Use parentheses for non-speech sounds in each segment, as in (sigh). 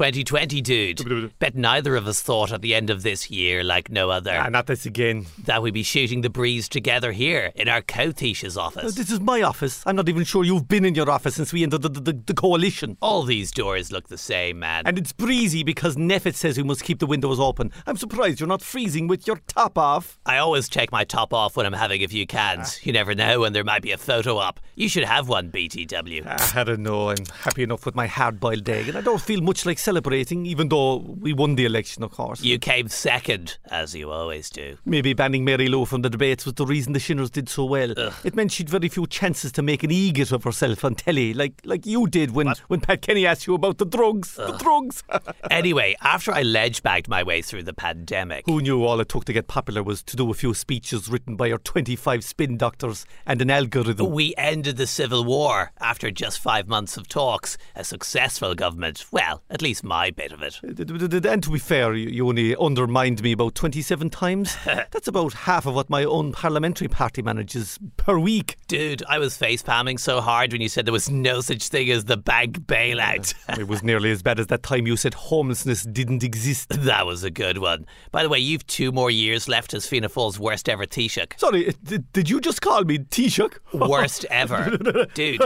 Wow, 2020, dude. Bet neither of us thought at the end of this year, like no other, Ah, not this again. that we'd be shooting the breeze together here in our Couthisha's office. This is my office. I'm not even sure you've been in your office since we entered the, the, the, the coalition. All these doors look the same, man. And it's breezy because NPHET says we must keep the windows open. I'm surprised you're not freezing with your top off. I always take my top off when I'm having a few cans. You never know when there might be a photo op. You should have one, BTW. Ah, I don't know. I'm happy enough with my hard-boiled egg, and I don't feel much like celebrating, even though we won the election, of course. You came second, as you always do. Maybe banning Mary Lou from the debates was the reason the Shinners did so well. It meant she'd very few chances to make an egot of herself on telly, like like you did when, when Pat Kenny asked you about the drugs. The drugs. (laughs) Anyway, after I ledge bagged my way through the pandemic, Who knew all it took to get popular was to do a few speeches written by our 25 spin doctors and an algorithm. we ended the Civil War after just five months of talks. A successful government. Well, at least my bit of it. D- And to be fair, you you only undermined me about 27 times. (laughs) That's about half of what my own parliamentary party manages per week. Dude, I was face palming so hard when you said there was no such thing as the bank bailout. (laughs) It was nearly as bad as that time you said homelessness didn't exist. (laughs) that was a good one. By the way, you've two more years left as Fianna Fáil's worst ever Taoiseach. Sorry, uh, did, did you just call me Taoiseach? Worst ever. Dude,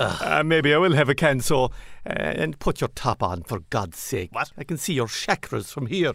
uh, maybe I will have a can, so. Uh, and put your top on, for God's sake. What? I can see your chakras from here.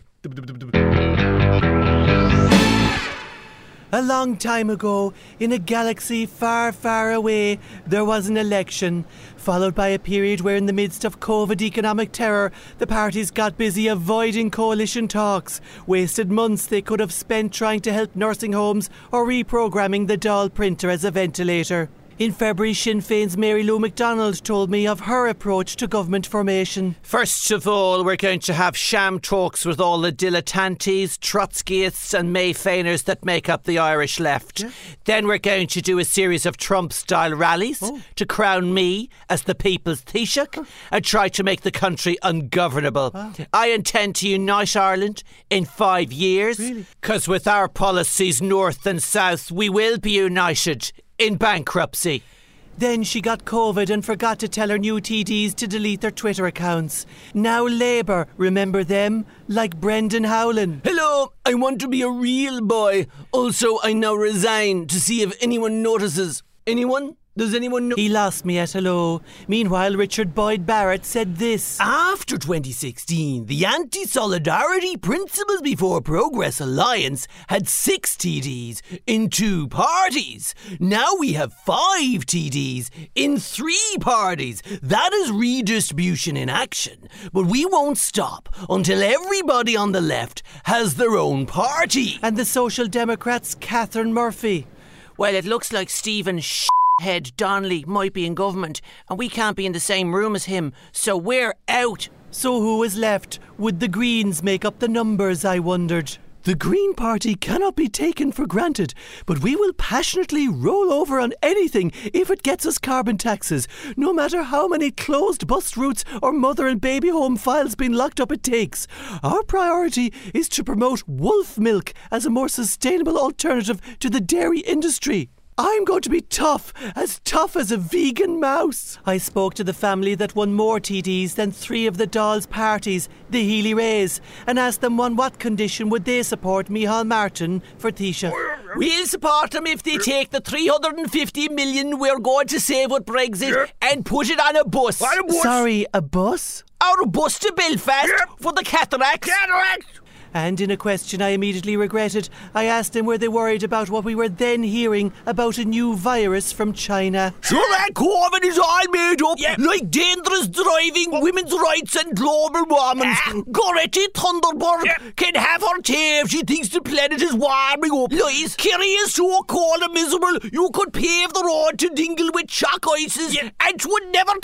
A long time ago, in a galaxy far, far away, there was an election, followed by a period where, in the midst of COVID economic terror, the parties got busy avoiding coalition talks, wasted months they could have spent trying to help nursing homes or reprogramming the doll printer as a ventilator. In February, Sinn Féin's Mary Lou McDonald told me of her approach to government formation. First of all, we're going to have sham talks with all the dilettantes, Trotskyists, and Mayfainers that make up the Irish left. Then we're going to do a series of Trump style rallies oh. to crown me as the people's Taoiseach and try to make the country ungovernable. Ah. I intend to unite Ireland in five years. Because with our policies north and south, we will be united in bankruptcy. Then she got COVID and forgot to tell her new TDs to delete their Twitter accounts. Now Labour, remember them? Like Brendan Howlin. Hello, I want to be a real boy. Also, I now resign to see if anyone notices. Anyone? Does anyone know? He lost me at hello. Meanwhile, Richard Boyd Barrett said this. After 2016, the Anti Solidarity Principles Before Progress Alliance had six TDs in two parties. Now we have five TDs in three parties. That is redistribution in action. But we won't stop until everybody on the left has their own party. And the Social Democrats, Catherine Murphy. Well, it looks like Stephen Head Donnelly might be in government, and we can't be in the same room as him, so we're out. So who is left? Would the Greens make up the numbers, I wondered? The Green Party cannot be taken for granted, but we will passionately roll over on anything if it gets us carbon taxes, no matter how many closed bus routes or mother and baby home files being locked up it takes. Our priority is to promote wolf milk as a more sustainable alternative to the dairy industry. I'm going to be tough, as tough as a vegan mouse. I spoke to the family that won more TDs than three of the Dolls' parties, the Healy-Raes, and asked them on what condition would they support Micheál Martin for Tisha. We'll support them if they take the 350 million we're going to save with Brexit and put it on a bus. Sorry, a bus? Our bus to Belfast for the cataracts. Cataracts! And in a question I immediately regretted, I asked them were they worried about what we were then hearing about a new virus from China. Sure, that COVID is all made up. Like dangerous driving, oh. women's rights, and global warming. Ah. Goretti Thunderbird can have her tea if she thinks the planet is warming up. Lies. Kerry is so cold and miserable, you could pave the road to Dingle with chalk ices, and it would never turn.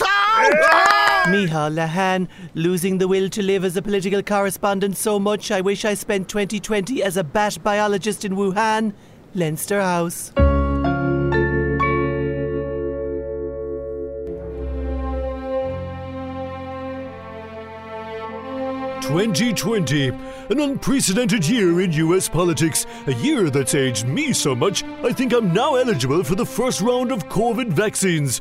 Ah. Mícheál Lehane, losing the will to live as a political correspondent so much I wish I spent 2020 as a bat biologist in Wuhan, Leinster House. 2020, an unprecedented year in US politics, a year that's aged me so much, I think I'm now eligible for the first round of COVID vaccines.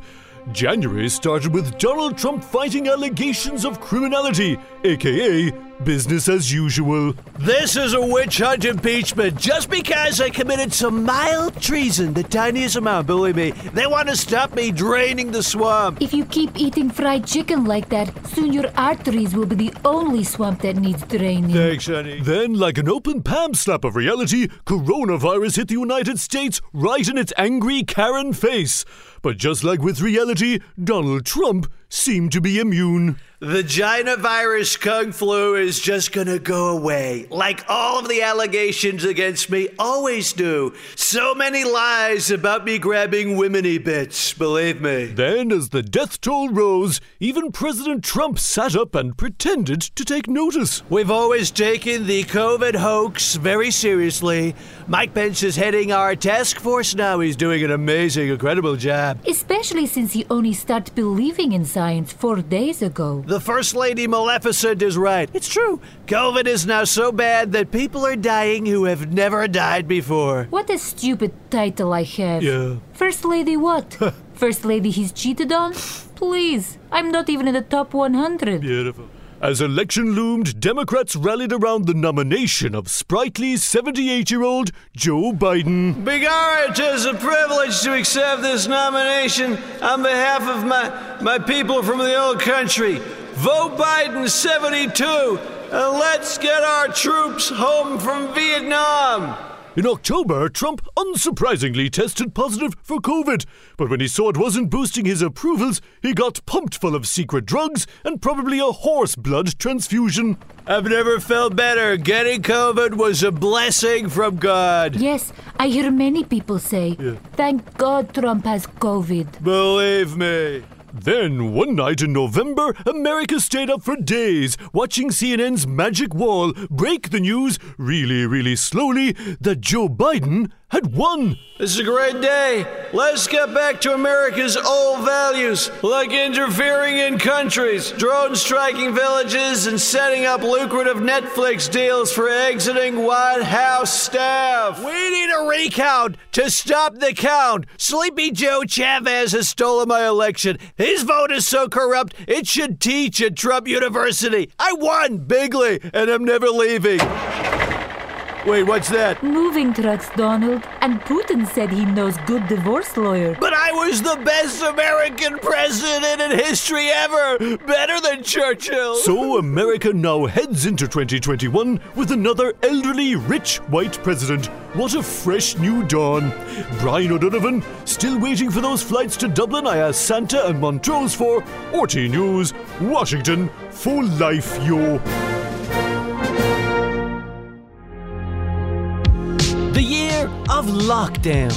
January started with Donald Trump fighting allegations of criminality, aka business as usual. This is a witch hunt impeachment just because I committed some mild treason, the tiniest amount, believe me. They want to stop me draining the swamp. If you keep eating fried chicken like that, soon your arteries will be the only swamp that needs draining. Thanks, honey. Then, like an open palm slap of reality, coronavirus hit the United States right in its angry Karen face. But just like with reality, Donald Trump seemed to be immune. The China virus Kung Flu is just gonna go away, like all of the allegations against me always do. So many lies about me grabbing womeny bits, believe me. Then, as the death toll rose, even President Trump sat up and pretended to take notice. We've always taken the COVID hoax very seriously. Mike Pence is heading our task force now. He's doing an amazing, incredible job. Especially since he only started believing in science four days ago. The First Lady Maleficent is right. It's true. COVID is now so bad that people are dying who have never died before. What a stupid title I have. Yeah. First Lady what? (laughs) First Lady he's cheated on? Please, I'm not even in the top 100. Beautiful. As election loomed, Democrats rallied around the nomination of sprightly 78 year old Joe Biden. Begar, it is a privilege to accept this nomination on behalf of my, my people from the old country. Vote Biden 72 and let's get our troops home from Vietnam. In October, Trump unsurprisingly tested positive for COVID, but when he saw it wasn't boosting his approvals, he got pumped full of secret drugs and probably a horse blood transfusion. I've never felt better. Getting COVID was a blessing from God. Yes, I hear many people say, thank God Trump has COVID. Believe me. Then, one night in November, America stayed up for days watching CNN's Magic Wall break the news really, really slowly that Joe Biden had won. This is a great day. Let's get back to America's old values, like interfering in countries, drone striking villages, and setting up lucrative Netflix deals for exiting White House staff. We need a recount to stop the count. Sleepy Joe Chavez has stolen my election. His vote is so corrupt, it should teach at Trump University. I won bigly, and I'm never leaving. Wait, what's that? Moving trucks, Donald. And Putin said he knows good divorce lawyer. But I was the best American president in history ever! Better than Churchill! So, America now heads into 2021 with another elderly, rich white president. What a fresh new dawn. Brian O'Donovan, still waiting for those flights to Dublin I asked Santa and Montrose for. RT News, Washington, for life, yo. The year of lockdowns.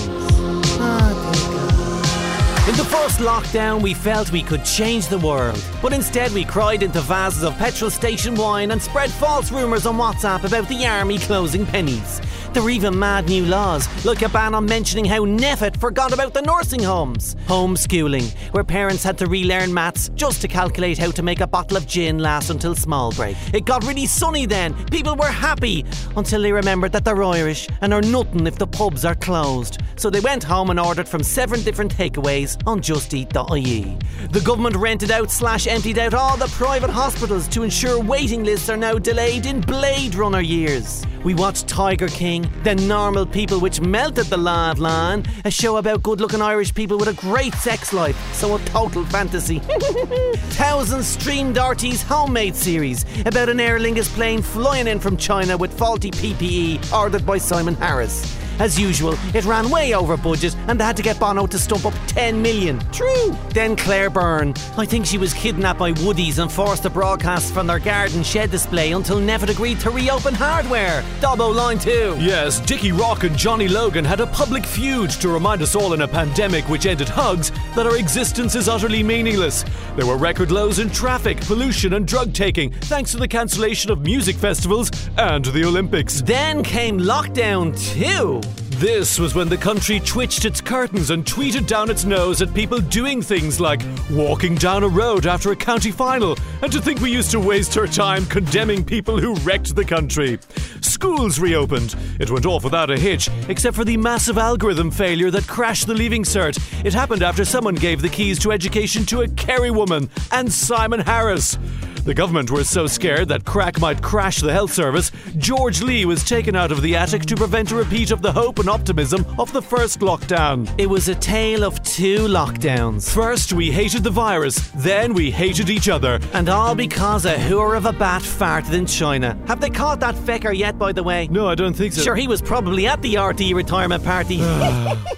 In the first lockdown, we felt we could change the world, but instead we cried into vases of petrol station wine and spread false rumours on WhatsApp about the army closing Penneys. There were even mad new laws, like a ban on mentioning how NPHET forgot about the nursing homes. Homeschooling, where parents had to relearn maths just to calculate how to make a bottle of gin last until small break. It got really sunny then. People were happy until they remembered that they're Irish and are nothing if the pubs are closed. So they went home and ordered from seven different takeaways on justeat.ie. The government rented out slash emptied out all the private hospitals to ensure waiting lists are now delayed in Blade Runner years. We watched Tiger King, then Normal People, which melted the law of land, a show about good looking Irish people with a great sex life, so a total fantasy. (laughs) Thousands streamed RT's Homemade series about an Aer Lingus plane flying in from China with faulty PPE ordered by Simon Harris. As usual, it ran way over budget and they had to get Bono to stump up 10 million. True. Then Claire Byrne. I think she was kidnapped by Woodies and forced to broadcast from their garden shed display until NPHET agreed to reopen hardware. Dobbo line 2. Yes, Dickie Rock and Johnny Logan had a public feud to remind us all in a pandemic which ended hugs that our existence is utterly meaningless. There were record lows in traffic, pollution, and drug taking thanks to the cancellation of music festivals and the Olympics. Then came lockdown 2. This was when the country twitched its curtains and tweeted down its nose at people doing things like walking down a road after a county final, and to think we used to waste our time condemning people who wrecked the country. Schools reopened. It went off without a hitch, except for the massive algorithm failure that crashed the Leaving Cert. It happened after someone gave the keys to education to a Kerry woman and Simon Harris. The government were so scared that crack might crash the health service, George Lee was taken out of the attic to prevent a repeat of the hope and optimism of the first lockdown. It was a tale of two lockdowns. First, we hated the virus, then we hated each other. And all because a whore of a bat farted in China. Have they caught that fecker yet, by the way? No, I don't think so. Sure, he was probably at the RT retirement party. (sighs)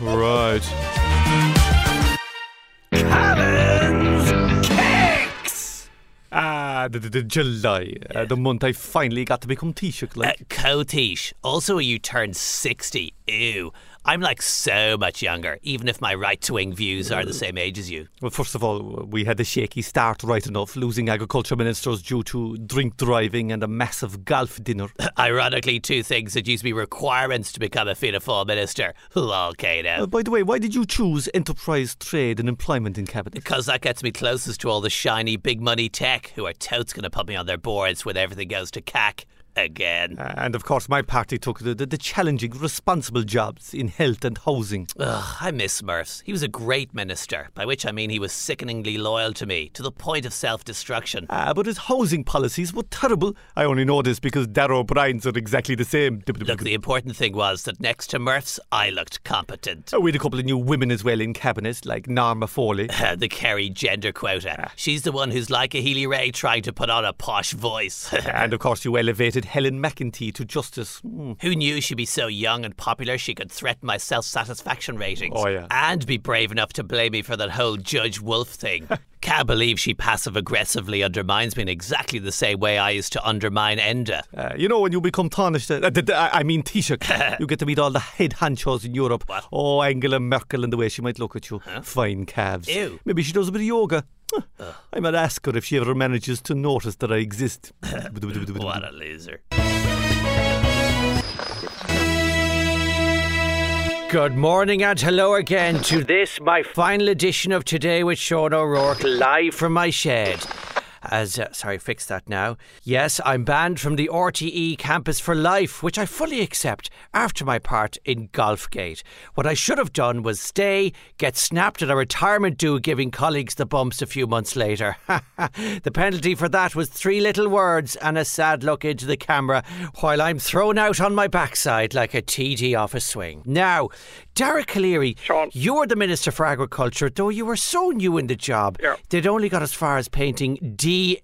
Right. (laughs) the, July, uh, the month I finally got to become Taoiseach. Uh, Like. Cotish. Also, you turned 60. Ew. I'm like so much younger, even if my right wing views are the same age as you. Well, first of all, we had a shaky start right enough, losing agriculture ministers due to drink driving and a massive golf dinner. (laughs) Ironically, two things that used to be requirements to become a Fianna Fáil minister. Okay, now. Uh, by the way, why did you choose enterprise, trade, and employment in cabinet? Because that gets me closest to all the shiny big money tech who are totes going to put me on their boards when everything goes to cack again. Uh, and of course, my party took the, the, the challenging, responsible jobs in health and housing. Ugh, I miss Murphs. He was a great minister, by which I mean he was sickeningly loyal to me, to the point of self destruction. Uh, but his housing policies were terrible. I only know this because Darragh O'Brien's are exactly the same. Look, the important thing was that next to Murphs, I looked competent. Oh, we had a couple of new women as well in cabinet, like Norma Foley. (laughs) the Kerry gender quota. She's the one who's like a Healy-Rae trying to put on a posh voice. (laughs) and of course, you elevated Helen McEntee to justice. Mm. Who knew she'd be so young and popular she could threaten my self satisfaction ratings? Oh, yeah. And be brave enough to blame me for that whole Judge Woulfe thing. (laughs) Can't believe she passive aggressively undermines me in exactly the same way I used to undermine Enda. Uh, you know, when you become tarnished, uh, th- th- I mean Taoiseach, (laughs) you get to meet all the head honchos in Europe. What? Oh, Angela Merkel and the way she might look at you. Fine calves. Ew. Maybe she does a bit of yoga. Huh. I might ask her if she ever manages to notice that I exist. (laughs) What a loser. Good morning and hello again to this, my final edition of Today with Sean O'Rourke, live from my shed. As, uh, sorry, fix that now. Yes, I'm banned from the RTE campus for life, which I fully accept after my part in Golfgate. What I should have done was stay, get snapped at a retirement due, giving colleagues the bumps a few months later. (laughs) the penalty for that was three little words and a sad look into the camera while I'm thrown out on my backside like a TD off a swing. Now, Dara Calleary, Sean. you're the Minister for Agriculture, though you were so new in the job. Yeah. They'd only got as far as painting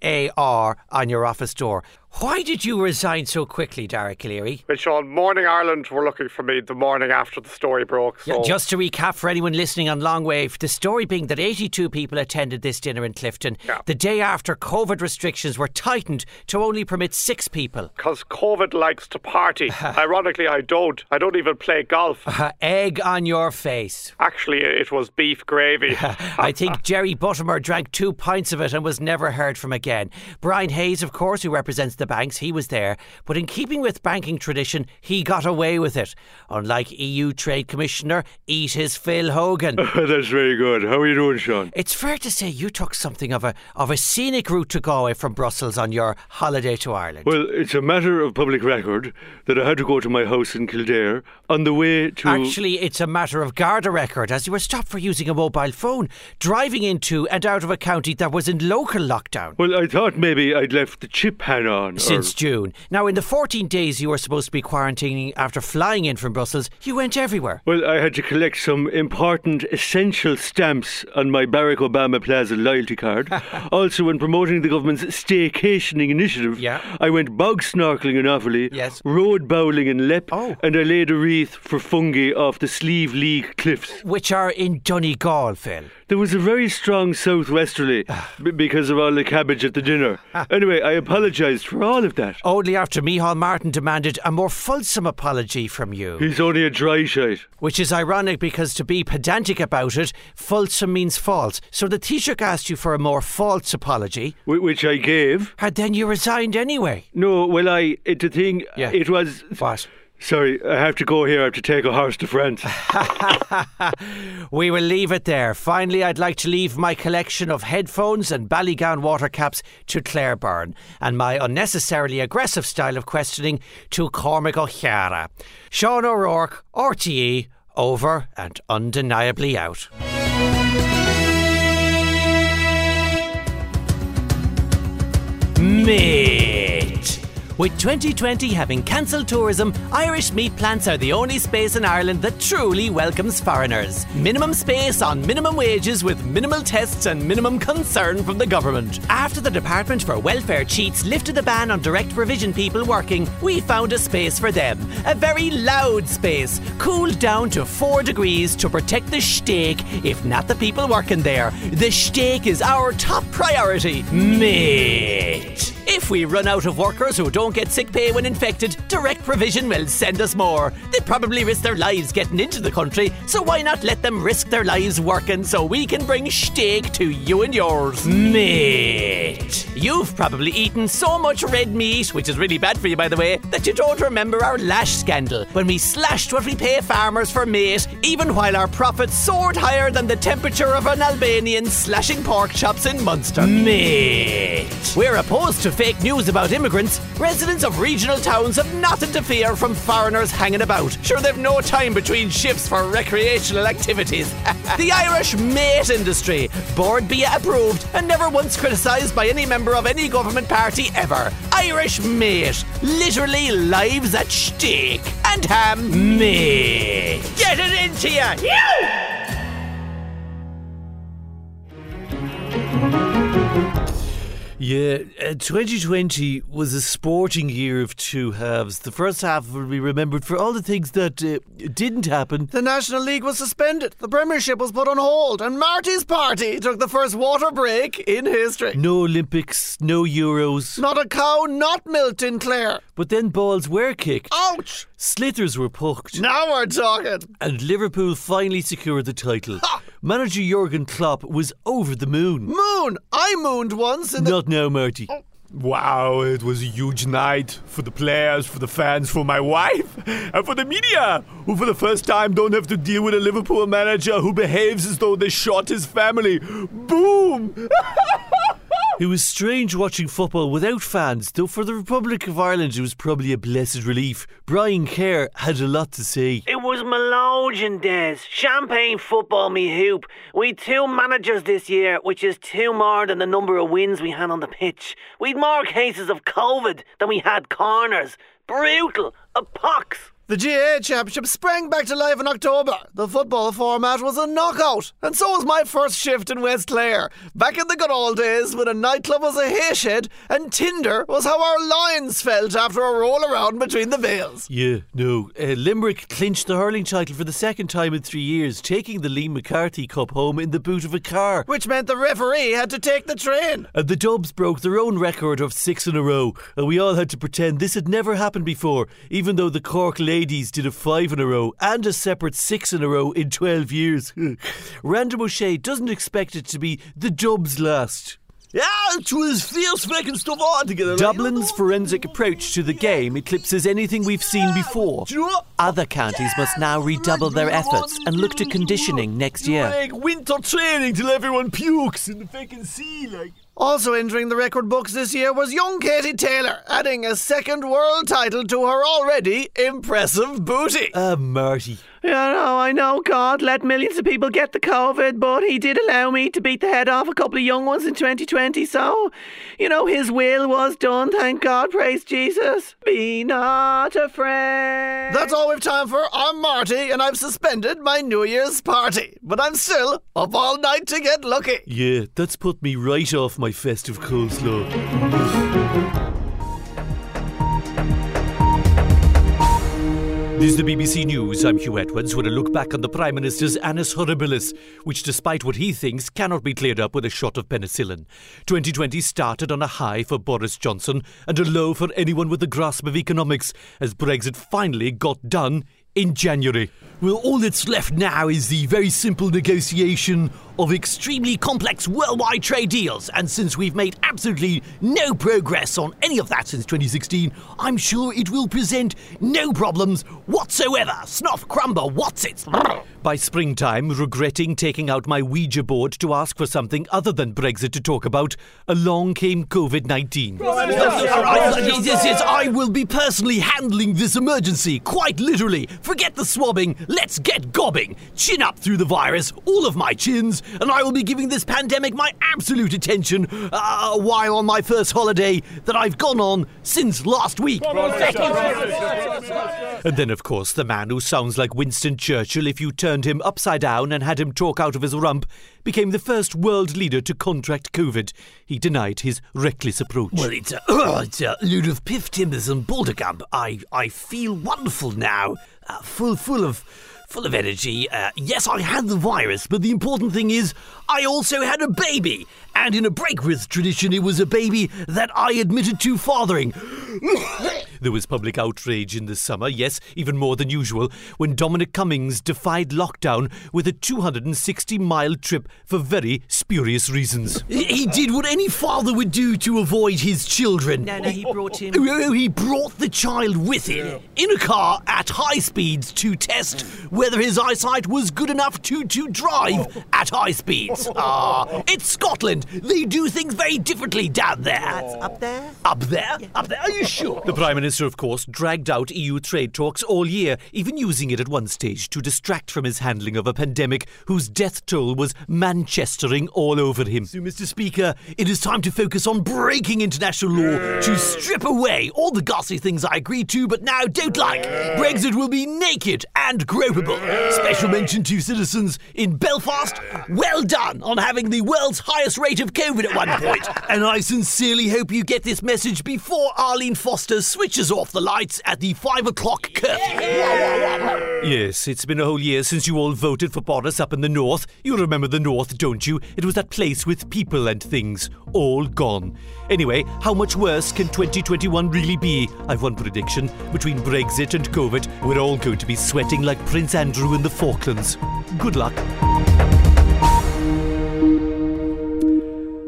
DAR on your office door. Why did you resign so quickly, Dara Calleary? Well, Sean, Morning Ireland were looking for me the morning after the story broke. So Yeah, Just to recap for anyone listening on Longwave, the story being that 82 people attended this dinner in Clifden Yeah. the day after COVID restrictions were tightened to only permit six people. because COVID likes to party. (laughs) Ironically, I don't. I don't even play golf. (laughs) Egg on your face. Actually, it was beef gravy. (laughs) I think Jerry Buttimer drank two pints of it and was never heard from again. Brian Hayes, of course, who represents the banks, he was there. But in keeping with banking tradition, he got away with it. Unlike EU Trade Commissioner, eat his Phil Hogan. (laughs) That's very good. How are you doing, Sean? It's fair to say you took something of a of a scenic route to Galway from Brussels on your holiday to Ireland. Well, it's a matter of public record that I had to go to my house in Kildare on the way to. Actually, it's a matter of Garda record, as you were stopped for using a mobile phone, driving into and out of a county that was in local lockdown. Well, I thought maybe I'd left the chip pan on. Or- Since June. Now, in the 14 days you were supposed to be quarantining after flying in from Brussels, you went everywhere. Well, I had to collect some important essential stamps on my Barack Obama Plaza loyalty card. (laughs) also, when promoting the government's staycationing initiative, Yeah. I went bog snorkeling in Offaly, Yes. road bowling in Lepp, Oh. and I laid a wreath for Fungie off the Slieve League cliffs. Which are in Donegal, Phil. There was a very strong southwesterly ah. b- because of all the cabbage at the dinner. Ah. anyway, I apologised for all of that. Only after Micheál Martin demanded a more fulsome apology from you. He's only a dry shite. Which is ironic because to be pedantic about it, fulsome means false. So the Taoiseach asked you for a more false apology, wh- Which I gave. and then you resigned anyway. No, well, I. It, the thing. Yeah. It was. What? Sorry, I have to go here. I have to take a horse to France. (laughs) we will leave it there. Finally, I'd like to leave my collection of headphones and Ballygowan water caps to Claire Byrne and my unnecessarily aggressive style of questioning to Cormac Ó hEadhra. Sean O'Rourke, RTE, over and undeniably out. Mate. With 2020 having cancelled tourism, Irish meat plants are the only space in Ireland that truly welcomes foreigners. Minimum space on minimum wages with minimal tests and minimum concern from the government. After the Department for Welfare cheats lifted the ban on direct provision people working, we found a space for them. A very loud space, cooled down to 4 degrees to protect the steak, if not the people working there. The steak is our top priority. Mate. If we run out of workers who don't get sick pay when infected, Direct Provision will send us more. They probably risk their lives getting into the country, so why not let them risk their lives working so we can bring steak to you and yours? Mate. You've probably eaten so much red meat, which is really bad for you by the way, that you don't remember our lash scandal when we slashed what we pay farmers for meat, even while our profits soared higher than the temperature of an Albanian slashing pork chops in Munster. Mate. We're opposed to fake news about immigrants. Residents of regional towns have nothing to fear from foreigners hanging about. Sure, they've no time between shifts for recreational activities. (laughs) the Irish mate industry, Bord Bia approved and never once criticised by any member of any government party ever. Irish mate, literally lives at stake. And ham mate. Get it into you! You! Yeah, uh, 2020 was a sporting year of two halves. The first half will be remembered for all the things that uh, didn't happen. The National League was suspended, the Premiership was put on hold, and Marty's party took the first water break in history. No Olympics, no Euros. Not a cow not milked in Clare. But then balls were kicked. Ouch! Sliotars were pucked. Now we're talking. And Liverpool finally secured the title. Ha! Manager Jurgen Klopp was over the moon. Moon! I mooned once in the. Not now, Marty. Oh. Wow, it was a huge night for the players, for the fans, for my wife, (laughs) and for the media, who for the first time don't have to deal with a Liverpool manager who behaves as though they shot his family. Boom! (laughs) It was strange watching football without fans, though for the Republic of Ireland it was probably a blessed relief. Brian Kerr had a lot to say. It was Melogen Des. Champagne football me hoop. We two managers this year, which is two more than the number of wins we had on the pitch. We'd more cases of COVID than we had corners. Brutal. A pox. The GA Championship sprang back to life in October. The football format was a knockout, and so was my first shift in West Clare. Back in the good old days when a nightclub was a hayshed and Tinder was how our lions felt after a roll around between the bales. Yeah, no. Uh, Limerick clinched the hurling title for the second time in three years, taking the Liam MacCarthy Cup home in the boot of a car. Which meant the referee had to take the train. And the Dubs broke their own record of six in a row, and we all had to pretend this had never happened before, even though the Cork ladies did a five in a row and a separate six in a row in 12 years. (laughs) Random O'Shea doesn't expect it to be the Dubs last. Yeah, it was fierce making stuff on together. Dublin's forensic approach to the game eclipses anything we've seen before. Do you know what? Other counties must now redouble their efforts and look to conditioning next year. Like winter training till everyone pukes in the fucking sea, like. Also entering the record books this year was young Katie Taylor, adding a second world title to her already impressive booty. Ah, Marty. Yeah, no, I know God let millions of people get the COVID, but He did allow me to beat the head off a couple of young ones in 2020. So, you know, His will was done. Thank God. Praise Jesus. Be not afraid. That's all we've time for. I'm Marty, and I've suspended my New Year's party. But I'm still up all night to get lucky. Yeah, that's put me right off my festive coleslaw. This is the BBC News. I'm Huw Edwards with a look back on the Prime Minister's annus horribilis, which, despite what he thinks, cannot be cleared up with a shot of penicillin. 2020 started on a high for Boris Johnson and a low for anyone with a grasp of economics, as Brexit finally got done in January. Well, all that's left now is the very simple negotiation of extremely complex worldwide trade deals. And since we've made absolutely no progress on any of that since 2016, I'm sure it will present no problems whatsoever. Snuff, crumber, what's it? By springtime, regretting taking out my Ouija board to ask for something other than Brexit to talk about, along came COVID 19. Yes, yes, yes, I will be personally handling this emergency, quite literally. Forget the swabbing, let's get gobbing. Chin up through the virus, all of my chins, and I will be giving this pandemic my absolute attention uh, while on my first holiday that I've gone on since last week. And then, of course, the man who sounds like Winston Churchill if you turned him upside down and had him talk out of his rump became the first world leader to contract COVID. He denied his reckless approach. Well, it's a, (clears throat) it's a load of piff timbers and baldergump. I, I feel wonderful now, uh, full, full of, full of energy. Uh, yes, I had the virus, but the important thing is I also had a baby. And in a break with tradition, it was a baby that I admitted to fathering. There was public outrage in the summer, yes, even more than usual, when Dominic Cummings defied lockdown with a 260 mile trip for very spurious reasons. He he did what any father would do to avoid his children. No, no, he brought him. Oh, he brought the child with him in a car at high speeds to test whether his eyesight was good enough to, to drive at high speeds. (laughs) Ah, it's Scotland. They do things very differently down there. Up there? Up there? Up there? Are you sure? The Prime Minister, of course, dragged out EU trade talks all year, even using it at one stage to distract from his handling of a pandemic whose death toll was Manchestering all over him. So, Mr. Speaker, it is time to focus on breaking international law to strip away all the ghastly things I agreed to but now don't like. Brexit will be naked and gropable. Special mention to citizens in Belfast. Well done on having the world's highest rate of COVID at one point. (laughs) And I sincerely hope you get this message before Arlene Foster switches off the lights at the five o'clock curfew. Yes, it's been a whole year since you all voted for Boris up in the north. You remember the north, don't you? It was that place with people and things. All gone. Anyway, how much worse can 2021 really be? I've one prediction. Between Brexit and COVID, we're all going to be sweating like Prince Andrew in the Falklands. Good luck.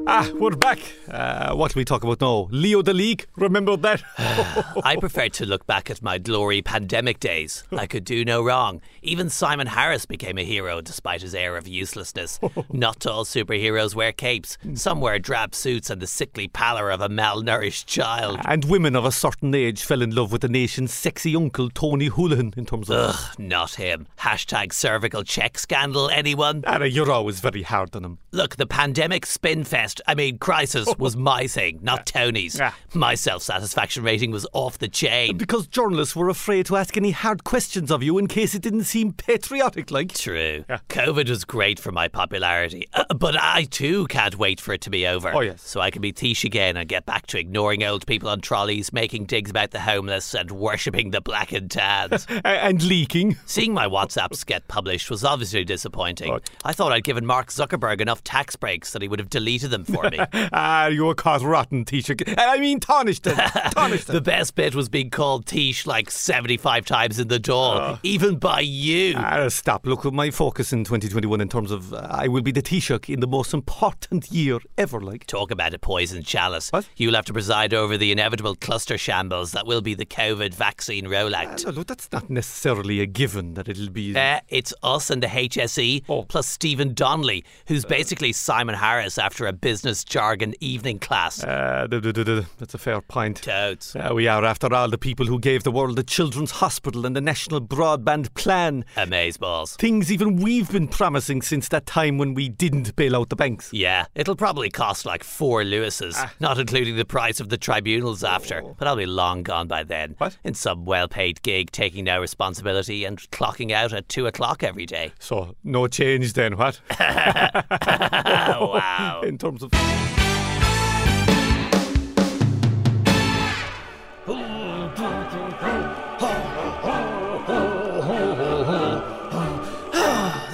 Ah, we're back. Uh, what will we talk about now? Leo the League? Remember that? (sighs) I prefer to look back at my glory pandemic days. I could do no wrong. Even Simon Harris became a hero despite his air of uselessness. (laughs) Not all superheroes wear capes. Some wear drab suits and the sickly pallor of a malnourished child. and women of a certain age fell in love with the nation's sexy uncle, Tony Holohan, in terms of. Ugh, not him. Hashtag cervical check scandal, anyone? Anna, you're always very hard on him. Look, the pandemic spin fest, I mean, crisis was my (laughs) thing, not Tony's. My self satisfaction rating was off the chain. Because journalists were afraid to ask any hard questions of you in case it didn't seem patriotic like. True. COVID was great for my popularity, uh, but I too can't wait for it to be over. Oh, yes. So I can be Tish again and get back to ignoring old people on trolleys, making digs about the homeless, and worshipping the black and tans. (laughs) And leaking. (laughs) Seeing my WhatsApps get published was obviously disappointing. I thought I'd given Mark Zuckerberg enough tax breaks that he would have deleted them for me. (laughs) Ah, you were caught rotten, teacher. I mean, tarnished them. (laughs) tarnished the best bit was being called Tish like 75 times in the door, even by you. Ah, stop. Look, my focus in 2021 in terms of uh, I will be the Taoiseach in the most important year ever, like. Talk about a poisoned chalice. What? You'll have to preside over the inevitable cluster shambles that will be the COVID vaccine rollout. No, look, that's not necessarily a given that it'll be. Uh, it's us and the HSE, Oh. plus Stephen Donnelly, who's basically Simon Harris after a business jargon evening class. Uh, that's a fair point. Toads. Uh, we are, after all, the people who gave the world the Children's Hospital and the National Broadband Plan. Amazeballs. Things even we've been promising since that time when we didn't bail out the banks. Yeah, it'll probably cost like four Lewises, Ah. not including the price of the tribunals after. But I'll be long gone by then. Oh. What? In some well paid gig, taking no responsibility and clocking out at two o'clock every day. So, no change then, what? (laughs) wow. (laughs) In terms of. That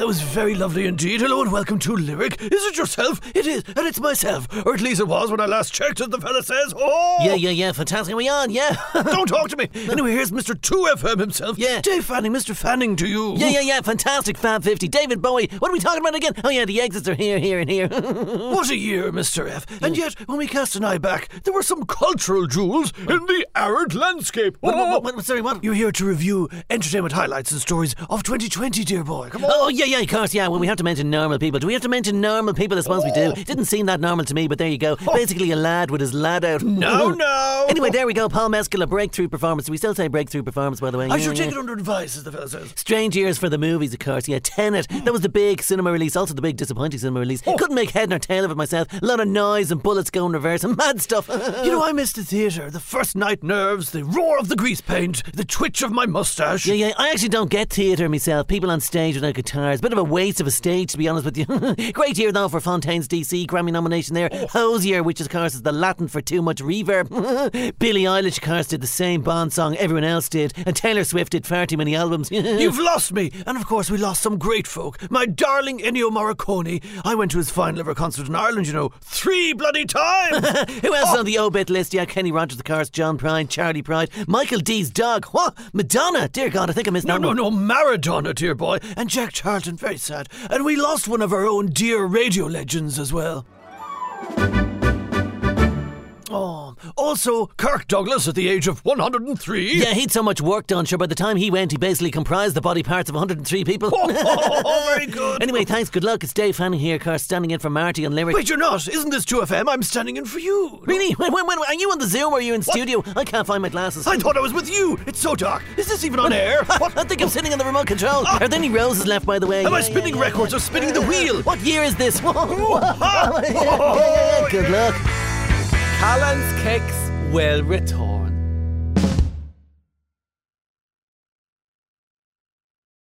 was very lovely indeed. Hello and welcome to Lyric. Is it yourself? It is, and it's myself. Or at least it was when I last checked, as the fella says. Oh! Yeah, yeah, yeah. Fantastic. Are we on? Yeah. (laughs) Don't talk to me. (laughs) Anyway, here's Mr. 2FM himself. Yeah. Dave Fanning, Mr. Fanning to you. Yeah, yeah, yeah. Fantastic. Fab 50. David Bowie. What are we talking about again? Oh, yeah, the exits are here, here, and here. (laughs) What a year, Mr. F. And yet, when we cast an eye back, there were some cultural jewels in the arid landscape. What, what, oh! what, what, sorry, what? You're here to review entertainment highlights and stories of 2020, dear boy. Come on. Oh, yeah, yeah, of course, yeah. Well, we have to mention normal people. Do we have to mention normal people? I suppose we do. It Didn't seem that normal to me, but there you go. Oh. Basically, a lad with his lad out. No, (laughs) no. Anyway, there we go. Paul Mescal, a breakthrough performance. Do we still say breakthrough performance, by the way? I Yeah, should yeah. take it under advice, as the fella says. Strange years for the movies, of course. Yeah, Tenet. Hmm. That was the big cinema release. Also, the big disappointing cinema release. Oh. Couldn't make head nor tail of it myself. A lot of noise and bullets going reverse and (laughs) mad stuff. (laughs) You know, I missed the theatre. The first night nerves, the roar of the grease paint, the twitch of my mustache. Yeah, yeah. I actually don't get theatre myself. People on stage without guitars. Bit of a waste of a stage, to be honest with you. (laughs) Great year, though, for Fontaines DC Grammy nomination there. Oh. Hozier, which, of course, is the Latin for too much reverb. (laughs) Billie Eilish, of course, did the same Bond song everyone else did. And Taylor Swift did far too many albums. (laughs) You've lost me. And of course, we lost some great folk. My darling Ennio Morricone. I went to his final ever concert in Ireland, you know, three bloody times. Who else is oh. on the obit list? Yeah, Kenny Rogers, of course, John Prine, Charley Pride, Michael D's dog. What? Madonna? Dear God, I think I missed No, that no, one. no, Maradona, dear boy. And Jack Charlton, very sad. And we lost one of our own dear radio legends as well. Oh, also Kirk Douglas at the age of 103. Yeah, he'd so much work done. Sure, by the time he went, he basically comprised the body parts of 103 people. Oh, (laughs) very good. anyway, thanks. Good luck. It's Dave Fanning here, course, standing in for Marty on Lyric. Wait, you're not. Isn't this 2FM? I'm standing in for you. Really? When, when, when, are you on the Zoom or are you in studio? I can't find my glasses. I thought I was with you. It's so dark. Is this even on air? (laughs) What? I think I'm sitting on the remote control. Ah. Are there any roses left, by the way? Am I spinning yeah, yeah. records or spinning the wheel? What year is this? yeah, yeah, yeah, yeah. Good oh, luck. Callan's Kicks will return.